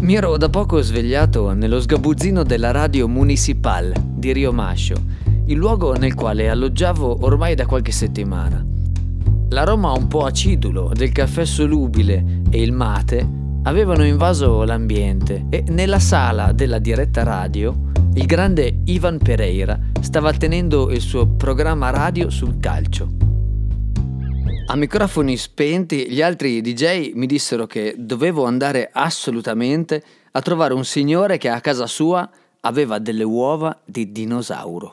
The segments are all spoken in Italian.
Mi ero da poco svegliato nello sgabuzzino della radio municipal di Rio Mascio, il luogo nel quale alloggiavo ormai da qualche settimana. L'aroma un po' acidulo del caffè solubile e il mate avevano invaso l'ambiente e nella sala della diretta radio il grande Ivan Pereira stava tenendo il suo programma radio sul calcio. A microfoni spenti, gli altri DJ mi dissero che dovevo andare assolutamente a trovare un signore che a casa sua aveva delle uova di dinosauro.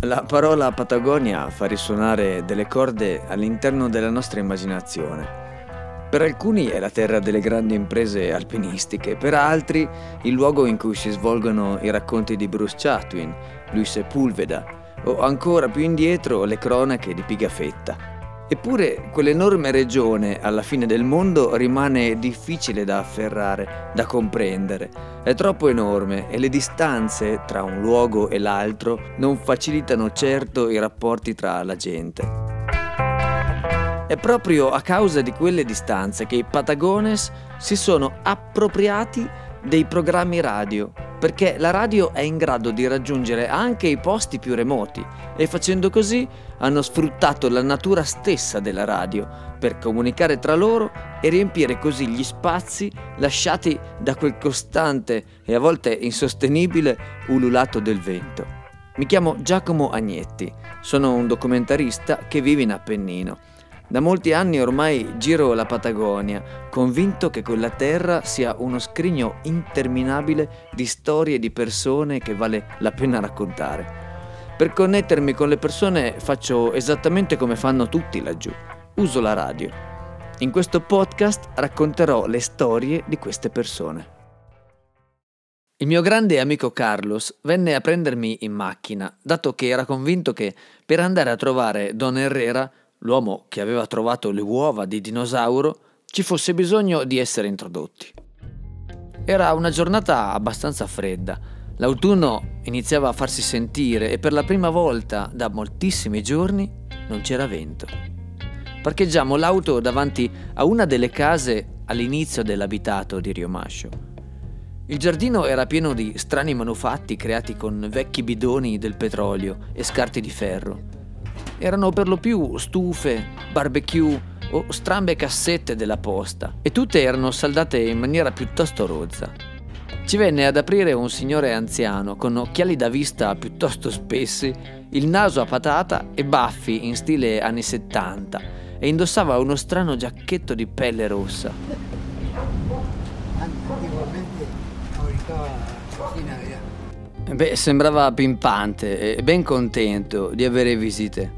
La parola Patagonia fa risuonare delle corde all'interno della nostra immaginazione. Per alcuni è la terra delle grandi imprese alpinistiche, per altri il luogo in cui si svolgono i racconti di Bruce Chatwin, Luis Sepulveda o ancora più indietro le cronache di Pigafetta. Eppure quell'enorme regione alla fine del mondo rimane difficile da afferrare, da comprendere. È troppo enorme e le distanze tra un luogo e l'altro non facilitano certo i rapporti tra la gente. È proprio a causa di quelle distanze che i Patagones si sono appropriati dei programmi radio perché la radio è in grado di raggiungere anche i posti più remoti e facendo così hanno sfruttato la natura stessa della radio per comunicare tra loro e riempire così gli spazi lasciati da quel costante e a volte insostenibile ululato del vento. Mi chiamo Giacomo Agnetti, sono un documentarista che vive in Appennino da molti anni ormai giro la Patagonia, convinto che quella terra sia uno scrigno interminabile di storie di persone che vale la pena raccontare. Per connettermi con le persone faccio esattamente come fanno tutti laggiù. Uso la radio. In questo podcast racconterò le storie di queste persone. Il mio grande amico Carlos venne a prendermi in macchina, dato che era convinto che per andare a trovare Don Herrera l'uomo che aveva trovato le uova di dinosauro, ci fosse bisogno di essere introdotti. Era una giornata abbastanza fredda. L'autunno iniziava a farsi sentire e per la prima volta da moltissimi giorni non c'era vento. Parcheggiamo l'auto davanti a una delle case all'inizio dell'abitato di Rio Mascio. Il giardino era pieno di strani manufatti creati con vecchi bidoni del petrolio e scarti di ferro erano per lo più stufe, barbecue o strambe cassette della posta e tutte erano saldate in maniera piuttosto rozza. Ci venne ad aprire un signore anziano con occhiali da vista piuttosto spessi, il naso a patata e baffi in stile anni 70 e indossava uno strano giacchetto di pelle rossa. Beh, sembrava pimpante e ben contento di avere visite.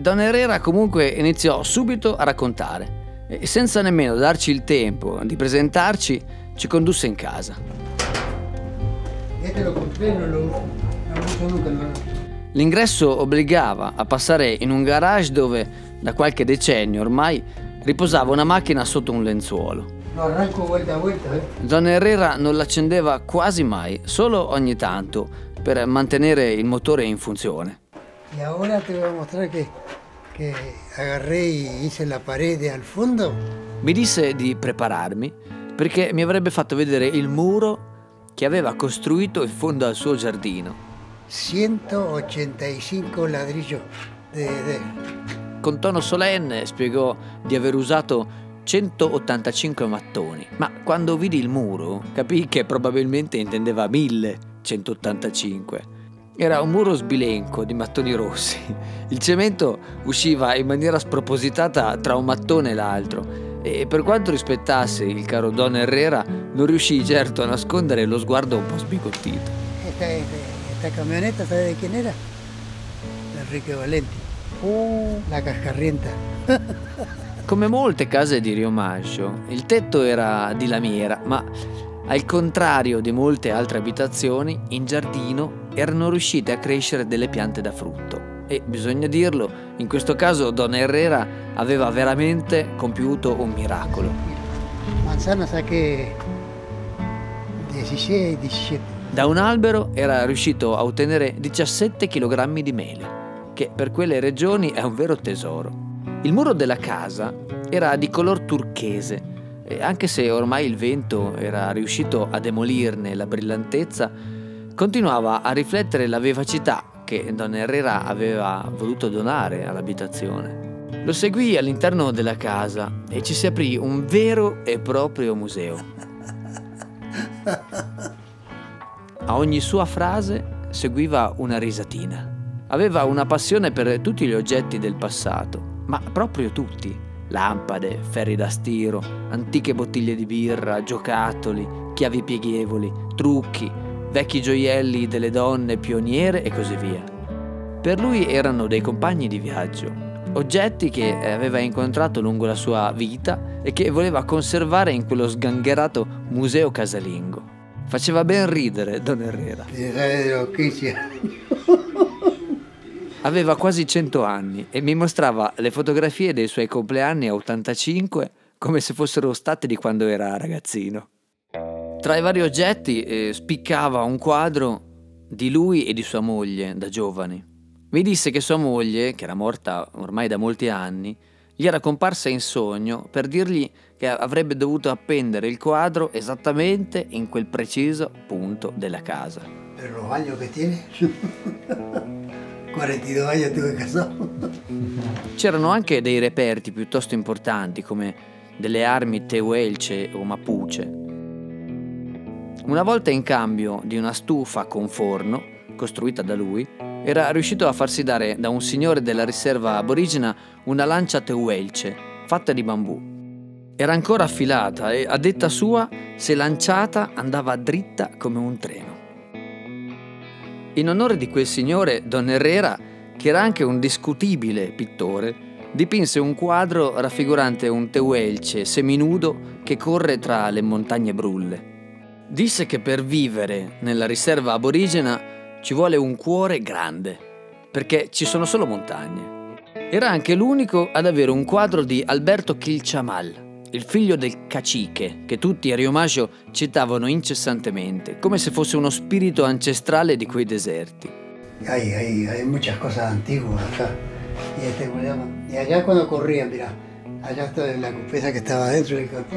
Don Herrera comunque iniziò subito a raccontare e senza nemmeno darci il tempo di presentarci ci condusse in casa. L'ingresso obbligava a passare in un garage dove da qualche decennio ormai riposava una macchina sotto un lenzuolo. Eh. Don Herrera non l'accendeva quasi mai, solo ogni tanto, per mantenere il motore in funzione. Y ahora te voy a mostrar que, que agarré y hice la parete al fondo. Mi disse di prepararmi perché mi avrebbe fatto vedere il muro che aveva costruito in fondo al suo giardino. 185 ladrillos de, de... Con tono solenne spiegò di aver usato 185 mattoni, ma quando vidi il muro capii che probabilmente intendeva 1185. Era un muro sbilenco di mattoni rossi. Il cemento usciva in maniera spropositata tra un mattone e l'altro e per quanto rispettasse il caro Don Herrera non riuscì certo a nascondere lo sguardo un po' sbigottito. Questa camionetta, sai di chi era? Enrique Valenti. Uh, la cascarrienta. Come molte case di Rio Maggio, il tetto era di lamiera, ma al contrario di molte altre abitazioni, in giardino erano riuscite a crescere delle piante da frutto. E bisogna dirlo, in questo caso Don Herrera aveva veramente compiuto un miracolo. Manzana sa che 16, 17. Da un albero era riuscito a ottenere 17 kg di mele, che per quelle regioni è un vero tesoro. Il muro della casa era di color turchese e anche se ormai il vento era riuscito a demolirne la brillantezza, continuava a riflettere la vivacità che Don Herrera aveva voluto donare all'abitazione. Lo seguì all'interno della casa e ci si aprì un vero e proprio museo. A ogni sua frase seguiva una risatina. Aveva una passione per tutti gli oggetti del passato, ma proprio tutti. Lampade, ferri da stiro, antiche bottiglie di birra, giocattoli, chiavi pieghevoli, trucchi, vecchi gioielli delle donne pioniere e così via. Per lui erano dei compagni di viaggio, oggetti che aveva incontrato lungo la sua vita e che voleva conservare in quello sgangherato museo casalingo. Faceva ben ridere Don Herrera. Aveva quasi 100 anni e mi mostrava le fotografie dei suoi compleanni a 85 come se fossero state di quando era ragazzino. Tra i vari oggetti eh, spiccava un quadro di lui e di sua moglie da giovani. Mi disse che sua moglie, che era morta ormai da molti anni, gli era comparsa in sogno per dirgli che avrebbe dovuto appendere il quadro esattamente in quel preciso punto della casa. Per lo bagno che tiene? 42 anni tuve casato. C'erano anche dei reperti piuttosto importanti come delle armi tehuelce o mapuche. Una volta in cambio di una stufa con forno, costruita da lui, era riuscito a farsi dare da un signore della riserva aborigena una lancia tehuelce fatta di bambù. Era ancora affilata e, a detta sua, se lanciata andava dritta come un treno. In onore di quel signore, Don Herrera, che era anche un discutibile pittore, dipinse un quadro raffigurante un tehuelce seminudo che corre tra le montagne brulle. Disse che per vivere nella riserva aborigena ci vuole un cuore grande, perché ci sono solo montagne. Era anche l'unico ad avere un quadro di Alberto Kilchamal, il figlio del cacique, che tutti a Riomaggio citavano incessantemente, come se fosse uno spirito ancestrale di quei deserti. Hay, hay, hay muchas cosas antiguas acá. Y, este, y allá cuando corría, mira, allá está la cupesa que estaba dentro del campo.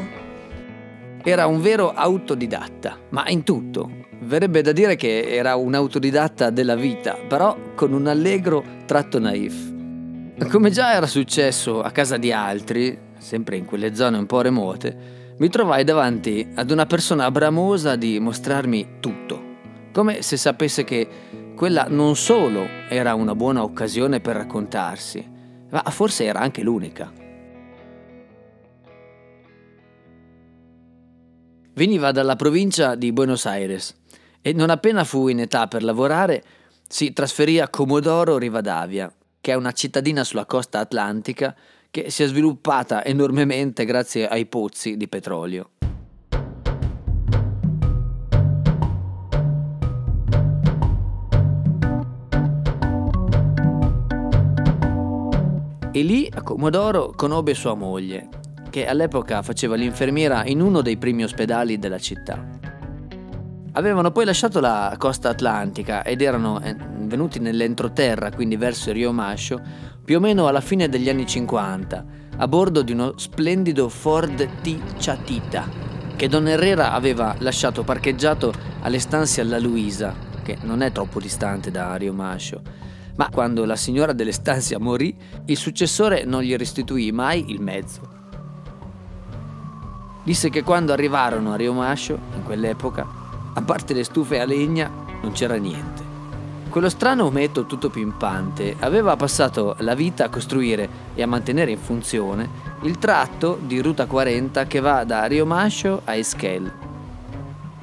Era un vero autodidatta, ma in tutto, Verrebbe da dire che era un autodidatta della vita, però con un allegro tratto naif. Come già era successo a casa di altri, sempre in quelle zone un po' remote, mi trovai davanti ad una persona bramosa di mostrarmi tutto, come se sapesse che quella non solo era una buona occasione per raccontarsi, ma forse era anche l'unica. Veniva dalla provincia di Buenos Aires e non appena fu in età per lavorare si trasferì a Comodoro Rivadavia, che è una cittadina sulla costa atlantica che si è sviluppata enormemente grazie ai pozzi di petrolio. E lì a Comodoro conobbe sua moglie, che all'epoca faceva l'infermiera in uno dei primi ospedali della città. Avevano poi lasciato la costa atlantica ed erano eh, venuti nell'entroterra, quindi verso Rio Mascio, più o meno alla fine degli anni 50, a bordo di uno splendido Ford T Chatita che Don Herrera aveva lasciato parcheggiato alle stanze alla Luisa, che non è troppo distante da Rio Mascio. Ma quando la signora delle stanze morì, il successore non gli restituì mai il mezzo. Disse che quando arrivarono a Rio Mascio, in quell'epoca, a parte le stufe a legna, non c'era niente. Quello strano ometto tutto pimpante aveva passato la vita a costruire e a mantenere in funzione il tratto di Ruta 40 che va da Rio Mascio a Esquel.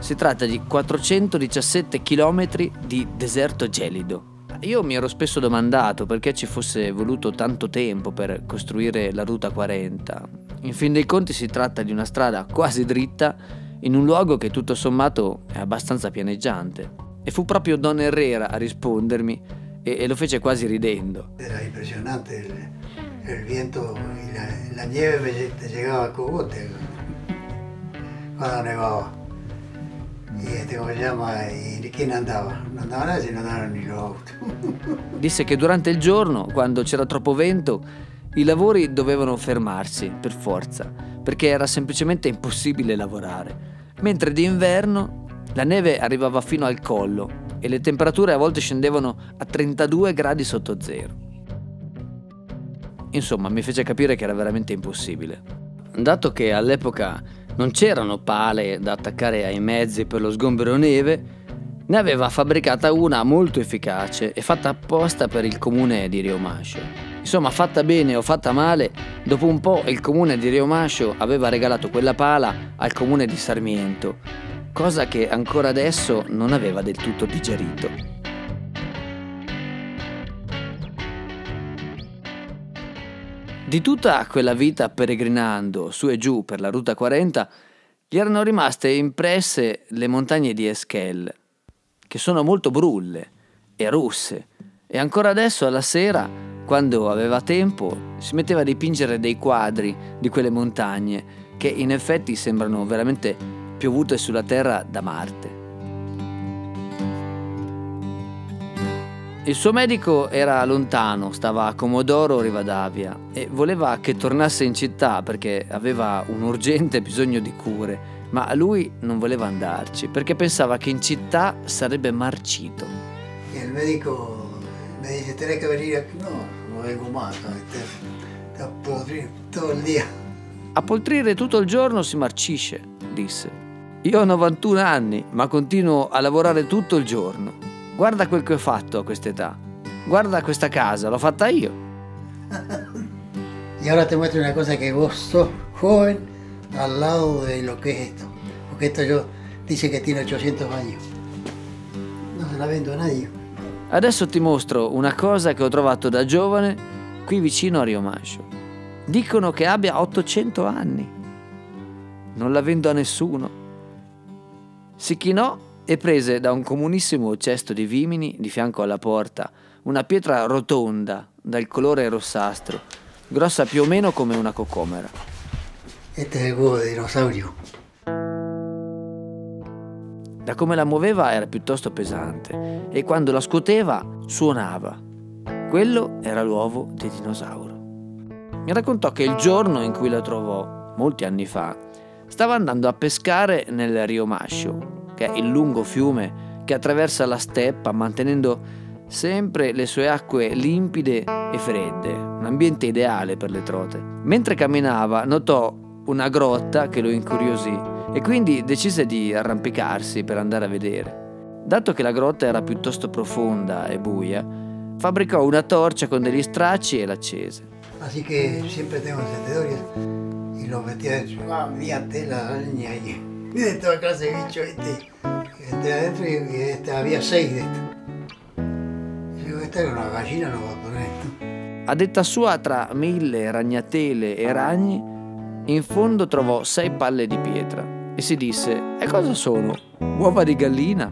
Si tratta di 417 km di deserto gelido. Io mi ero spesso domandato perché ci fosse voluto tanto tempo per costruire la Ruta 40. In fin dei conti si tratta di una strada quasi dritta in un luogo che tutto sommato è abbastanza pianeggiante. E fu proprio Don Herrera a rispondermi e, e lo fece quasi ridendo. Era impressionante il, il vento e la, la nieve te llegava a cogote quando nevava. E come si chiama? E chi ne andava? Non andava se non andavano i auto. Disse che durante il giorno, quando c'era troppo vento, i lavori dovevano fermarsi per forza, perché era semplicemente impossibile lavorare, mentre d'inverno la neve arrivava fino al collo e le temperature a volte scendevano a 32 gradi sotto zero. Insomma, mi fece capire che era veramente impossibile. Dato che all'epoca non c'erano pale da attaccare ai mezzi per lo sgombero neve, ne aveva fabbricata una molto efficace e fatta apposta per il comune di Riomascio. Insomma, fatta bene o fatta male, dopo un po' il comune di Riomascio aveva regalato quella pala al comune di Sarmiento, cosa che ancora adesso non aveva del tutto digerito. Di tutta quella vita peregrinando su e giù per la Ruta 40, gli erano rimaste impresse le montagne di Esquel, che sono molto brulle e russe, e ancora adesso alla sera, quando aveva tempo, si metteva a dipingere dei quadri di quelle montagne, che in effetti sembrano veramente piovute sulla terra da Marte. Il suo medico era lontano, stava a Comodoro Rivadavia e voleva che tornasse in città perché aveva un urgente bisogno di cure, ma lui non voleva andarci perché pensava che in città sarebbe marcito. E il medico mi dice, tenés che venire qui? No, te, te appodri tutto il giorno. A poltrire tutto il giorno si marcisce, disse. Io ho 91 anni, ma continuo a lavorare tutto il giorno. Guarda quel che ho fatto a quest'età. Guarda questa casa, l'ho fatta io. y ahora te muestro una cosa que vos sos joven al lado de lo que es esto. Porque esto yo dice che tiene 800 años. Non se la vendo a nadie. Adesso ti mostro una cosa che ho trovato da giovane qui vicino a Rio Mascio. Dicono che abbia 800 anni. Non la vendo a nessuno. Si chinò e prese da un comunissimo cesto di vimini di fianco alla porta una pietra rotonda dal colore rossastro, grossa più o meno come una cocomera. Este è il uovo di dinosaurio. Da come la muoveva era piuttosto pesante e quando la scuoteva suonava. Quello era l'uovo di dinosauro. Mi raccontò che il giorno in cui la trovò, molti anni fa, stava andando a pescare nel Rio Mascio, che è il lungo fiume che attraversa la steppa mantenendo sempre le sue acque limpide e fredde, un ambiente ideale per le trote. Mentre camminava notò una grotta che lo incuriosì e quindi decise di arrampicarsi per andare a vedere. Dato che la grotta era piuttosto profonda e buia, fabbricò una torcia con degli stracci e l'accese. Así que siempre tengo encendedores y los metía dentro. Ah, mía tela, leña ahí. Y de toda clase de bicho este, este adentro y, y este, había seis de estos. Y digo, esta era una gallina, no va a poner esto. A detta sua, tra mille ragnatele e ragni, in fondo trovò sei palle di pietra e si disse: E cosa sono? Uova di gallina?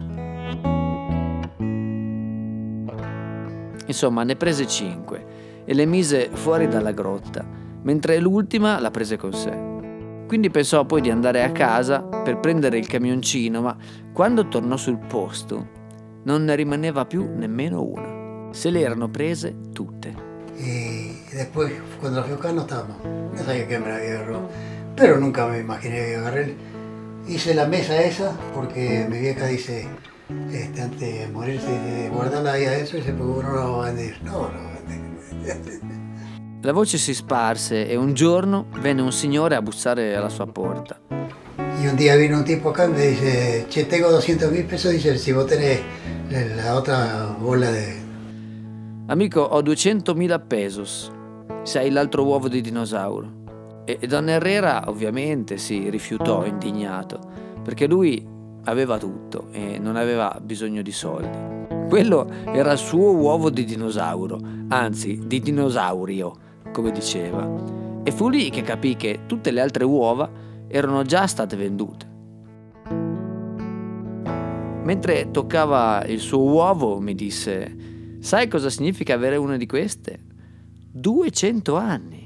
Insomma, ne prese cinque e le mise fuori dalla grotta, mentre l'ultima la prese con sé. Quindi pensò poi di andare a casa per prendere il camioncino, ma quando tornò sul posto non ne rimaneva più nemmeno una. Se le erano prese tutte. Y después, cuando la fui a buscar, no estaba más. No sabía que me la había agarrado. Pero nunca me imaginé que agarré. Hice la mesa esa porque mi vieja dice, este, antes de morirse, guardarla ahí adentro y se no la va a vender. No, no va a vender. La voce si sparse e un giorno venne un signore a bussare alla sua porta. Y un día vino un tipo acá y me dice, che, tengo 200 mil pesos, dice, si vos tenés la otra bola de... Amico, ho 200.000 pesos. Sei l'altro uovo di dinosauro. E Donna Herrera ovviamente si rifiutò indignato, perché lui aveva tutto e non aveva bisogno di soldi. Quello era il suo uovo di dinosauro, anzi di dinosaurio come diceva, e fu lì che capì che tutte le altre uova erano già state vendute. Mentre toccava il suo uovo mi disse, sai cosa significa avere una di queste? 200 anni.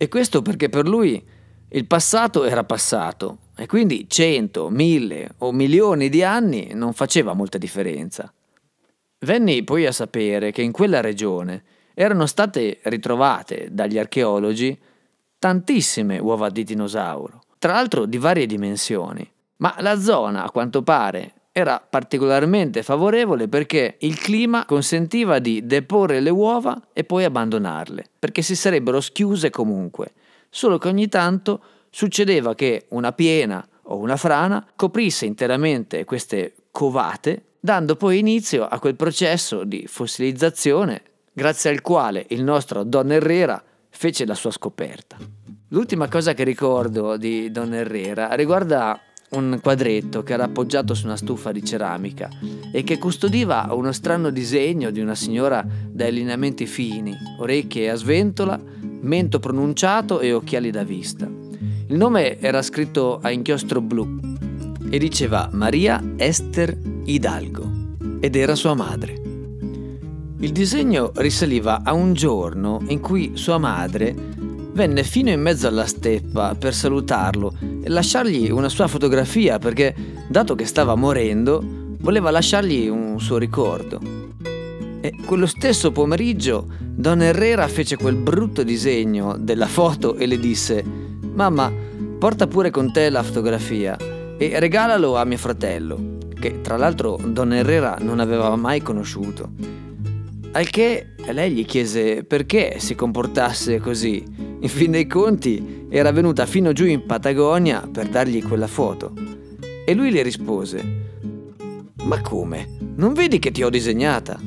E questo perché per lui il passato era passato e quindi 100, 1000 o milioni di anni non faceva molta differenza. Venni poi a sapere che in quella regione erano state ritrovate dagli archeologi tantissime uova di dinosauro, tra l'altro di varie dimensioni. Ma la zona, a quanto pare, era particolarmente favorevole perché il clima consentiva di deporre le uova e poi abbandonarle, perché si sarebbero schiuse comunque, solo che ogni tanto succedeva che una piena o una frana coprisse interamente queste covate, dando poi inizio a quel processo di fossilizzazione grazie al quale il nostro Don Herrera fece la sua scoperta. L'ultima cosa che ricordo di Don Herrera riguarda un quadretto che era appoggiato su una stufa di ceramica e che custodiva uno strano disegno di una signora dai lineamenti fini, orecchie a sventola, mento pronunciato e occhiali da vista. Il nome era scritto a inchiostro blu e diceva Maria Esther Hidalgo ed era sua madre. Il disegno risaliva a un giorno in cui sua madre venne fino in mezzo alla steppa per salutarlo lasciargli una sua fotografia perché, dato che stava morendo, voleva lasciargli un suo ricordo. E quello stesso pomeriggio Don Herrera fece quel brutto disegno della foto e le disse Mamma, porta pure con te la fotografia e regalalo a mio fratello, che tra l'altro Don Herrera non aveva mai conosciuto. Al che lei gli chiese perché si comportasse così. In fin dei conti era venuta fino giù in Patagonia per dargli quella foto. E lui le rispose, ma come? Non vedi che ti ho disegnata?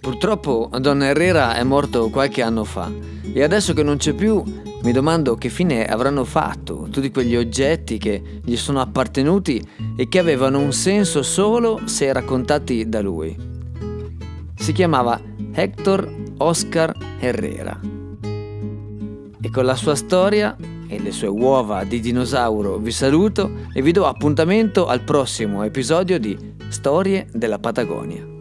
Purtroppo Donna Herrera è morto qualche anno fa e adesso che non c'è più mi domando che fine avranno fatto tutti quegli oggetti che gli sono appartenuti e che avevano un senso solo se raccontati da lui. Si chiamava Hector Oscar Herrera. E con la sua storia e le sue uova di dinosauro vi saluto e vi do appuntamento al prossimo episodio di Storie della Patagonia.